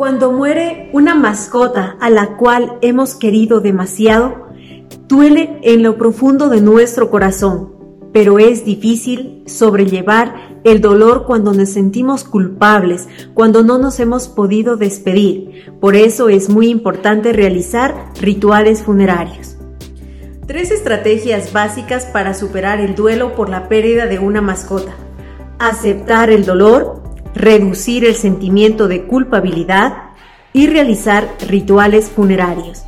Cuando muere una mascota a la cual hemos querido demasiado, duele en lo profundo de nuestro corazón, pero es difícil sobrellevar el dolor cuando nos sentimos culpables, cuando no nos hemos podido despedir. Por eso es muy importante realizar rituales funerarios. Tres estrategias básicas para superar el duelo por la pérdida de una mascota. Aceptar el dolor, reducir el sentimiento de culpabilidad y realizar rituales funerarios.